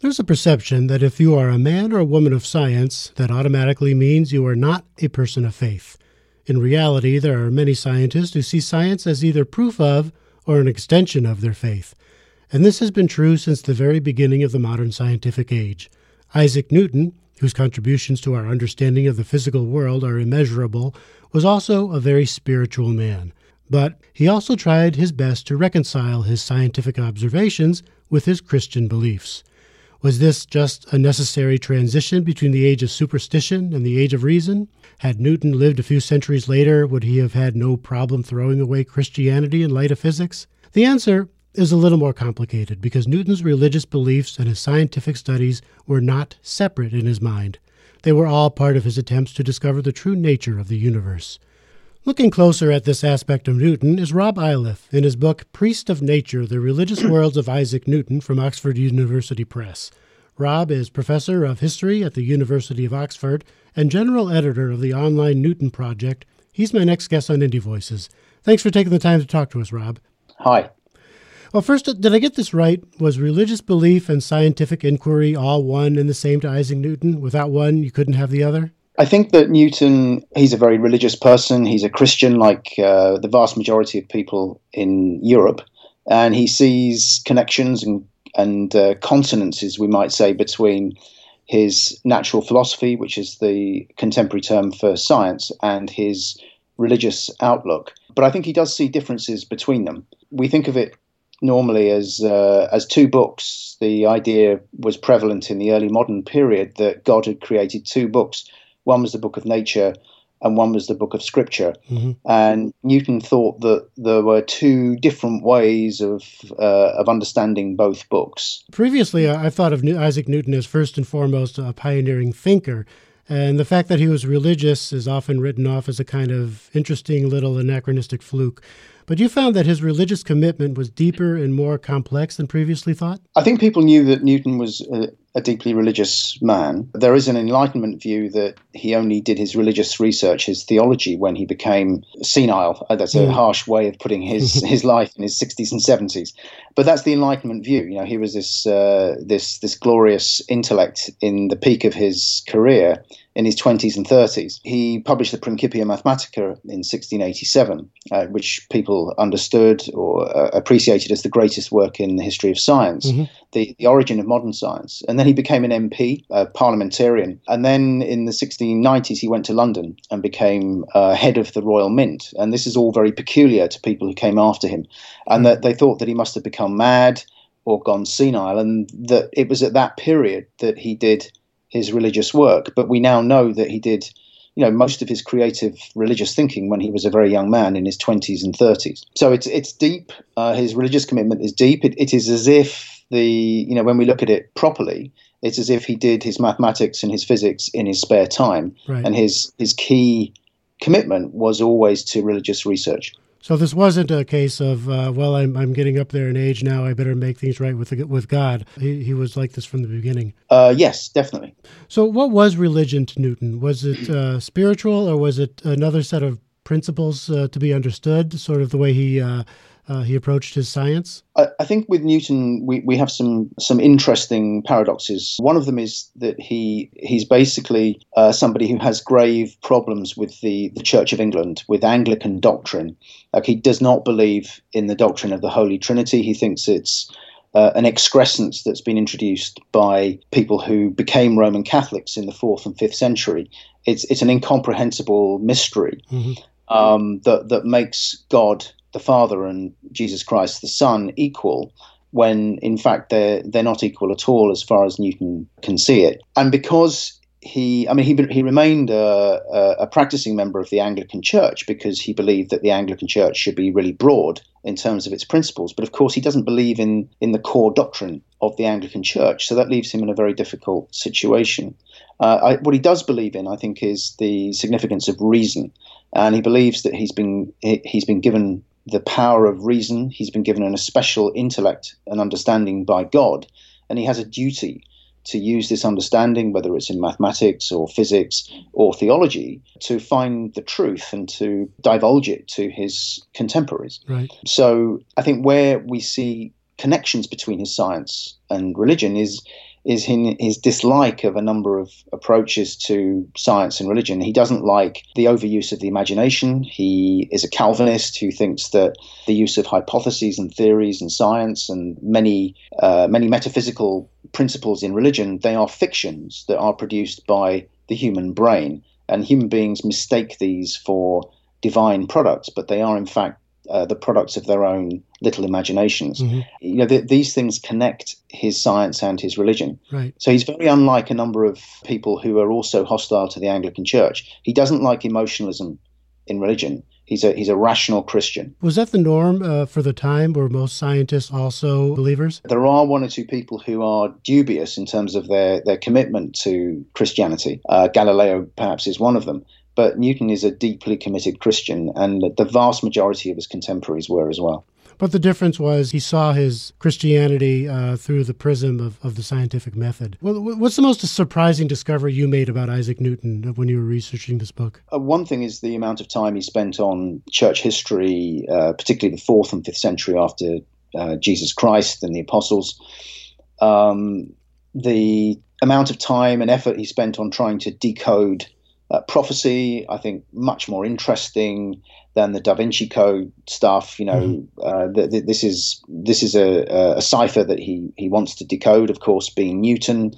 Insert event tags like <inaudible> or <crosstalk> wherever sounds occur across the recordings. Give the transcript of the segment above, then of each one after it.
There's a perception that if you are a man or a woman of science, that automatically means you are not a person of faith. In reality, there are many scientists who see science as either proof of or an extension of their faith. And this has been true since the very beginning of the modern scientific age. Isaac Newton, whose contributions to our understanding of the physical world are immeasurable, was also a very spiritual man. But he also tried his best to reconcile his scientific observations with his Christian beliefs. Was this just a necessary transition between the age of superstition and the age of reason? Had Newton lived a few centuries later, would he have had no problem throwing away Christianity in light of physics? The answer is a little more complicated because Newton's religious beliefs and his scientific studies were not separate in his mind. They were all part of his attempts to discover the true nature of the universe. Looking closer at this aspect of Newton is Rob Iliffe in his book Priest of Nature The Religious Worlds of Isaac Newton from Oxford University Press. Rob is professor of history at the University of Oxford and general editor of the online Newton Project. He's my next guest on Indie Voices. Thanks for taking the time to talk to us, Rob. Hi. Well, first, did I get this right? Was religious belief and scientific inquiry all one and the same to Isaac Newton? Without one, you couldn't have the other? I think that Newton, he's a very religious person. He's a Christian, like uh, the vast majority of people in Europe. And he sees connections and, and uh, consonances, we might say, between his natural philosophy, which is the contemporary term for science, and his religious outlook. But I think he does see differences between them. We think of it normally as uh, as two books. The idea was prevalent in the early modern period that God had created two books one was the book of nature, and one was the book of scripture. Mm-hmm. And Newton thought that there were two different ways of uh, of understanding both books. Previously, I've thought of Isaac Newton as first and foremost a pioneering thinker. And the fact that he was religious is often written off as a kind of interesting little anachronistic fluke. But you found that his religious commitment was deeper and more complex than previously thought? I think people knew that Newton was a, a, deeply religious man. There is an Enlightenment view that he only did his religious research, his theology, when he became senile. Uh, that's a mm. harsh way of putting his, <laughs> his life in his 60s and 70s. But that's the Enlightenment view. You know, he was this, uh, this, this glorious intellect in the peak of his career in his 20s and 30s. He published the Principia Mathematica in 1687, uh, which people understood or uh, appreciated as the greatest work in the history of science, mm-hmm. the, the origin of modern science. And then he became an MP, a parliamentarian. And then in the 1690s, he went to London and became uh, head of the Royal Mint. And this is all very peculiar to people who came after him. And mm-hmm. that they thought that he must have become mad or gone senile, and that it was at that period that he did his religious work. But we now know that he did, you know, most of his creative religious thinking when he was a very young man in his 20s and 30s. So it's it's deep. Uh, his religious commitment is deep. It, it is as if the, you know, when we look at it properly, it's as if he did his mathematics and his physics in his spare time, right. and his his key commitment was always to religious research. So this wasn't a case of, uh, well, I'm, I'm getting up there in age now. I better make things right with with God. He, he was like this from the beginning. Uh, yes, definitely. So what was religion to Newton? Was it uh, spiritual, or was it another set of principles uh, to be understood, sort of the way he uh, he approached his science? I, I, think with Newton, we, we have some some interesting paradoxes. One of them is that he he's basically uh, somebody who has grave problems with the, the Church of England, with Anglican doctrine. Like he does not believe in the doctrine of the Holy Trinity. He thinks it's uh, an excrescence that's been introduced by people who became Roman Catholics in the fourth and fifth century. It's it's an incomprehensible mystery mm-hmm. um, that that makes God the Father and Jesus Christ the Son equal when in fact they're they're not equal at all as far as Newton can see it. And because he, I mean, he he remained a, a, practicing member of the Anglican Church because he believed that the Anglican Church should be really broad in terms of its principles. But of course, he doesn't believe in in the core doctrine of the Anglican Church, so that leaves him in a very difficult situation. Uh, I, what he does believe in, I think, is the significance of reason, and he believes that he's been he's been given the power of reason. He's been given an especial intellect and understanding by God, and he has a duty to use this understanding, whether it's in mathematics or physics or theology, to find the truth and to divulge it to his contemporaries. Right. So I think where we see connections between his science and religion is is his dislike of a number of approaches to science and religion. He doesn't like the overuse of the imagination. He is a Calvinist who thinks that the use of hypotheses and theories in science and many uh, many metaphysical principles in religion they are fictions that are produced by the human brain, and human beings mistake these for divine products, but they are in fact uh, the products of their own little imaginations. Mm-hmm. You know, th- these things connect his science and his religion. Right. So he's very unlike a number of people who are also hostile to the Anglican Church. He doesn't like emotionalism in religion. He's a he's a rational Christian. Was that the norm uh, for the time? Were most scientists also believers? There are one or two people who are dubious in terms of their their commitment to Christianity. Uh, Galileo perhaps is one of them. But Newton is a deeply committed Christian, and the vast majority of his contemporaries were as well. But the difference was he saw his Christianity uh, through the prism of, of the scientific method. What's the most surprising discovery you made about Isaac Newton when you were researching this book? Uh, one thing is the amount of time he spent on church history, uh, particularly the fourth and fifth century after uh, Jesus Christ and the apostles. Um, the amount of time and effort he spent on trying to decode uh, prophecy, I think, much more interesting than the Da Vinci Code stuff. You know, mm-hmm. uh, th- th- this is this is a, a, cipher that he he wants to decode. Of course, being Newton,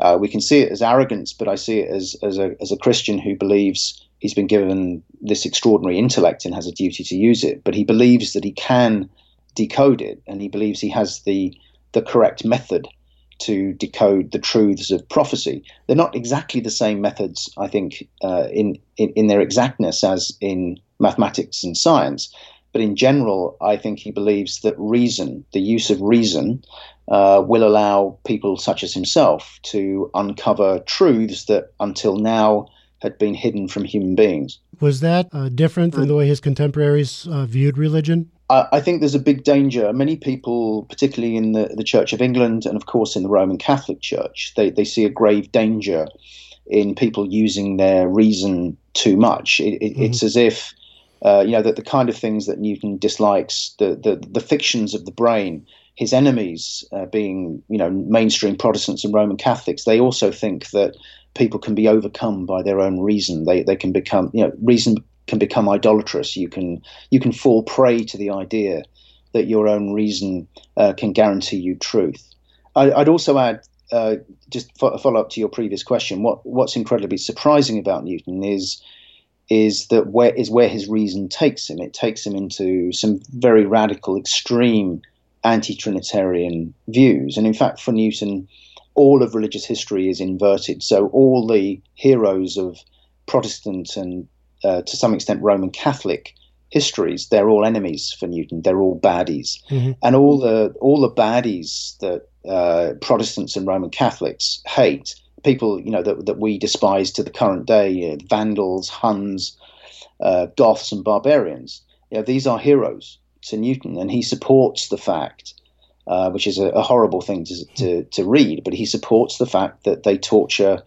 uh, we can see it as arrogance, but I see it as as a as a Christian who believes he's been given this extraordinary intellect and has a duty to use it. But he believes that he can decode it, and he believes he has the the correct method to decode the truths of prophecy. They're not exactly the same methods, I think, uh, in, in, in their exactness as in mathematics and science. But in general, I think he believes that reason, the use of reason, uh, will allow people such as himself to uncover truths that until now had been hidden from human beings. Was that uh, different than the way his contemporaries uh, viewed religion? I think there's a big danger. Many people, particularly in the, the Church of England and, of course, in the Roman Catholic Church, they, they see a grave danger in people using their reason too much. It, it, mm-hmm. It's as if, uh, you know, that the kind of things that Newton dislikes, the, the, the fictions of the brain, his enemies uh, being, you know, mainstream Protestants and Roman Catholics, they also think that people can be overcome by their own reason. They, they can become, you know, reason can become idolatrous. You can you can fall prey to the idea that your own reason uh, can guarantee you truth. I, would also add, uh, just fo- follow up to your previous question. What what's incredibly surprising about Newton is is that where is where his reason takes him. It takes him into some very radical, extreme anti-Trinitarian views. And in fact, for Newton, all of religious history is inverted. So all the heroes of Protestant and uh, to some extent Roman Catholic histories, they're all enemies for Newton. They're all baddies, mm-hmm. and all the all the baddies that uh, Protestants and Roman Catholics hate, people you know that that we despise to the current day, uh, Vandals, Huns, uh, Goths, and barbarians. You know, these are heroes to Newton, and he supports the fact. Uh, which is a, a horrible thing to, to, to read, but he supports the fact that they torture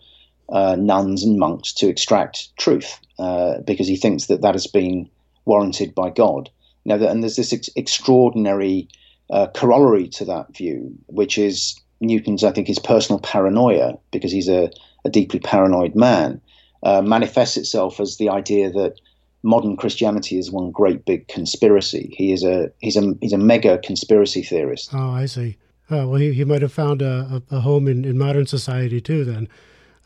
uh, nuns and monks to extract truth uh, because he thinks that that has been warranted by God. Now, and there's this ex- extraordinary uh, corollary to that view, which is Newton's, I think, his personal paranoia, because he's a, a deeply paranoid man, uh, manifests itself as the idea that modern Christianity is one great big conspiracy. He is a he's a he's a mega conspiracy theorist. Oh, I see. Oh, well, he, he might have found a, a, home in, in modern society too. Then,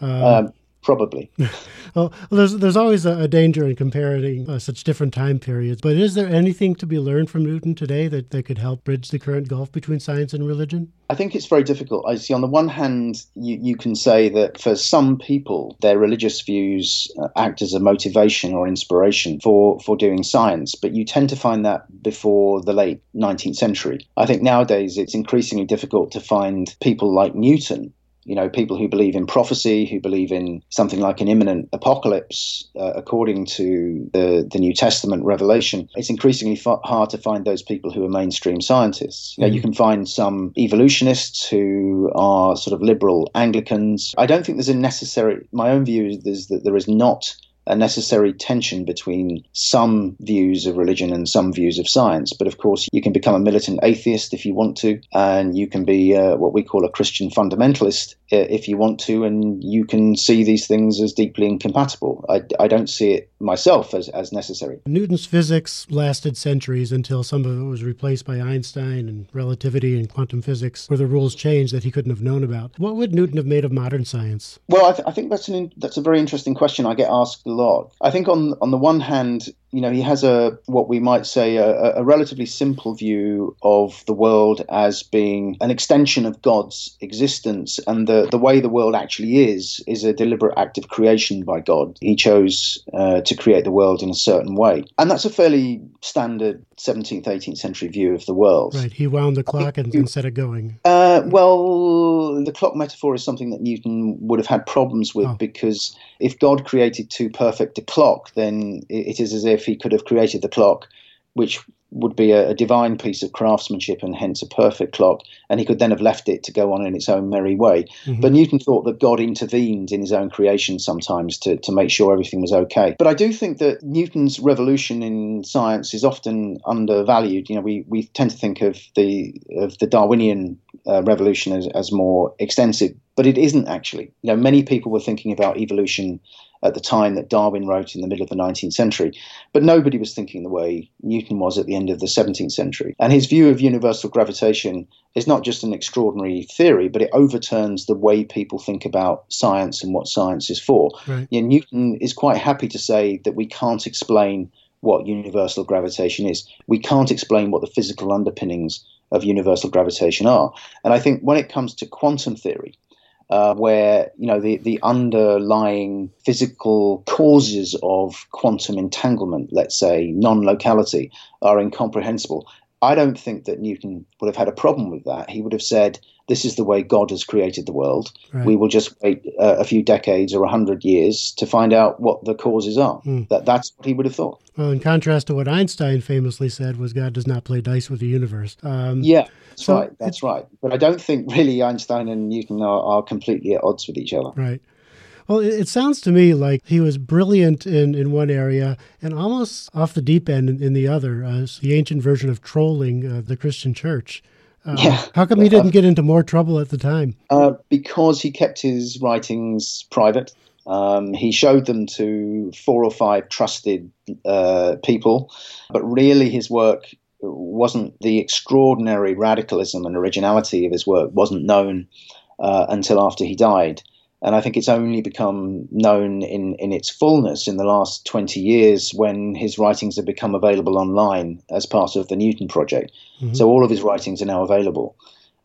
um, um, probably. <laughs> well, there's there's always a, a danger in comparing uh, such different time periods. But is there anything to be learned from Newton today that, that could help bridge the current gulf between science and religion? I think it's very difficult. I see. On the one hand, you, you can say that for some people, their religious views uh, act as a motivation or inspiration for for doing science. But you tend to find that before the late 19th century. I think nowadays it's increasingly difficult to find people like Newton you know, people who believe in prophecy, who believe in something like an imminent apocalypse, uh, according to the, the New Testament revelation, it's increasingly hard to find those people who are mainstream scientists. You, know, mm. you can find some evolutionists who are sort of liberal Anglicans. I don't think there's a necessary, my own view is that there is not a necessary tension between some views of religion and some views of science. But of course, you can become a militant atheist if you want to, and you can be uh, what we call a Christian fundamentalist uh, if you want to, and you can see these things as deeply incompatible. I, I don't see it myself as, as necessary. Newton's physics lasted centuries until some of it was replaced by Einstein and relativity and quantum physics, where the rules changed that he couldn't have known about. What would Newton have made of modern science? Well, I, th- I think that's an that's a very interesting question. I get asked a lot. I think on on the one hand, you know, he has a what we might say a, a, relatively simple view of the world as being an extension of God's existence, and the the way the world actually is is a deliberate act of creation by God. He chose uh, to create the world in a certain way, and that's a fairly standard 17th, 18th century view of the world. Right. He wound the clock and, and set it going. Uh, well, the clock metaphor is something that Newton would have had problems with oh. because if God created too perfect a clock, then it is as if he could have created the clock, which would be a, a, divine piece of craftsmanship and hence a perfect clock, and he could then have left it to go on in its own merry way. Mm-hmm. But Newton thought that God intervened in his own creation sometimes to, to make sure everything was okay. But I do think that Newton's revolution in science is often undervalued. You know, we, we tend to think of the of the Darwinian uh, revolution as, as more extensive, but it isn't actually. You know, many people were thinking about evolution at the time that Darwin wrote in the middle of the 19th century, but nobody was thinking the way Newton was at the end of the 17th century. And his view of universal gravitation is not just an extraordinary theory, but it overturns the way people think about science and what science is for. Right. You know, Newton is quite happy to say that we can't explain what universal gravitation is. We can't explain what the physical underpinnings of universal gravitation are. And I think when it comes to quantum theory, uh, where you know the, the underlying physical causes of quantum entanglement, let's say non-locality, are incomprehensible. I don't think that Newton would have had a problem with that. He would have said, "This is the way God has created the world. Right. We will just wait uh, a few decades or a hundred years to find out what the causes are." Mm. That that's what he would have thought. Well, in contrast to what Einstein famously said, was God does not play dice with the universe. Um, yeah, that's so right. That's right. But I don't think really Einstein and Newton are, are completely at odds with each other. Right. Well, it sounds to me like he was brilliant in, in one area and almost off the deep end in, in the other, as the ancient version of trolling uh, the Christian church. Uh, yeah. How come he didn't get into more trouble at the time? Uh, because he kept his writings private. Um, he showed them to four or five trusted uh, people, but really his work wasn't the extraordinary radicalism and originality of his work wasn't known uh, until after he died. And I think it's only become known in, in its fullness in the last 20 years when his writings have become available online as part of the Newton Project. Mm-hmm. So all of his writings are now available.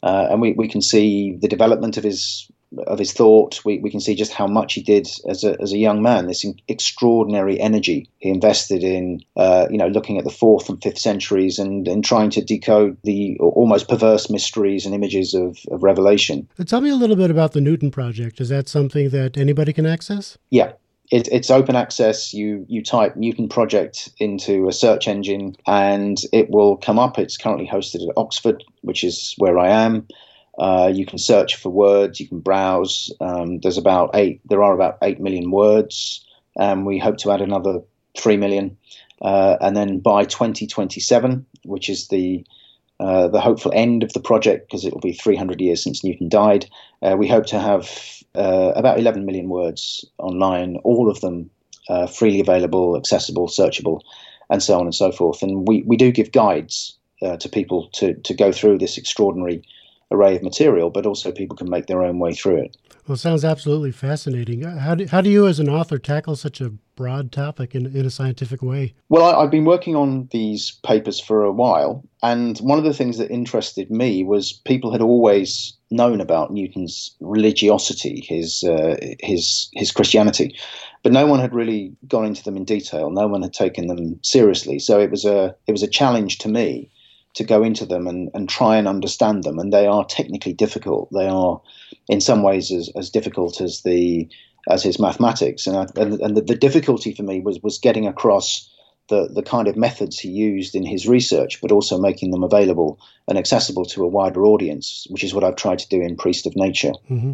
Uh, and we, we can see the development of his of his thought. We, we can see just how much he did as a, as a young man. This extraordinary energy he invested in, uh, you know, looking at the fourth and fifth centuries and, and trying to decode the almost perverse mysteries and images of, of Revelation. Tell me a little bit about the Newton Project. Is that something that anybody can access? Yeah, it, it's open access. You you type Newton Project into a search engine, and it will come up. It's currently hosted at Oxford, which is where I am. Uh, you can search for words. You can browse. Um, there's about eight. There are about eight million words, and we hope to add another three million. Uh, and then by 2027, which is the uh, the hopeful end of the project, because it will be 300 years since Newton died, uh, we hope to have uh, about 11 million words online, all of them uh, freely available, accessible, searchable, and so on and so forth. And we, we do give guides to people to, to go through this extraordinary array of material, but also people can make their own way through it. Well, it sounds absolutely fascinating. Uh, how do, how do you, as an author, tackle such a broad topic in, in a scientific way? Well, I, have been working on these papers for a while, and one of the things that interested me was people had always known about Newton's religiosity, his uh, his his Christianity, but no one had really gone into them in detail. No one had taken them seriously. So it was a it was a challenge to me to go into them and, and try and understand them. And they are technically difficult. They are, in some ways, as, as difficult as the as his mathematics. And, I, and, and the, the, difficulty for me was was getting across the the kind of methods he used in his research, but also making them available and accessible to a wider audience, which is what I've tried to do in Priest of Nature. Mm-hmm.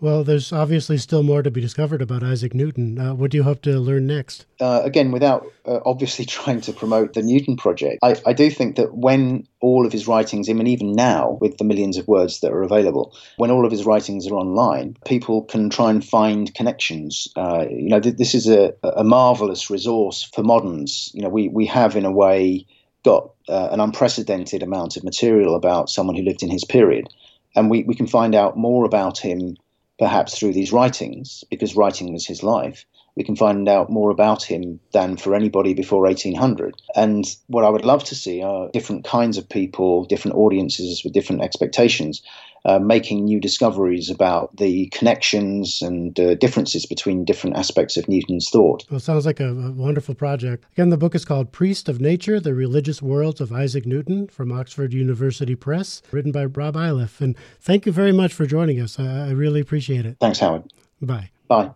Well, there's obviously still more to be discovered about Isaac Newton. Uh, what do you hope to learn next? Uh, again, without uh, obviously <laughs> trying to promote the Newton Project, I, I, do think that when all of his writings, I mean, even now with the millions of words that are available, when all of his writings are online, people can try and find connections. Uh, you know, th- this is a, a marvelous resource for moderns. You know, we, we have, in a way, got uh, an unprecedented amount of material about someone who lived in his period. And we, we can find out more about him perhaps through these writings, because writing was his life, we can find out more about him than for anybody before 1800. And what I would love to see are different kinds of people, different audiences with different expectations, uh, making new discoveries about the connections and uh, differences between different aspects of Newton's thought. Well, sounds like a, a, wonderful project. Again, the book is called Priest of Nature The Religious Worlds of Isaac Newton from Oxford University Press, written by Rob Iliffe. And thank you very much for joining us. I, I really appreciate it. Thanks, Howard. Bye. Bye.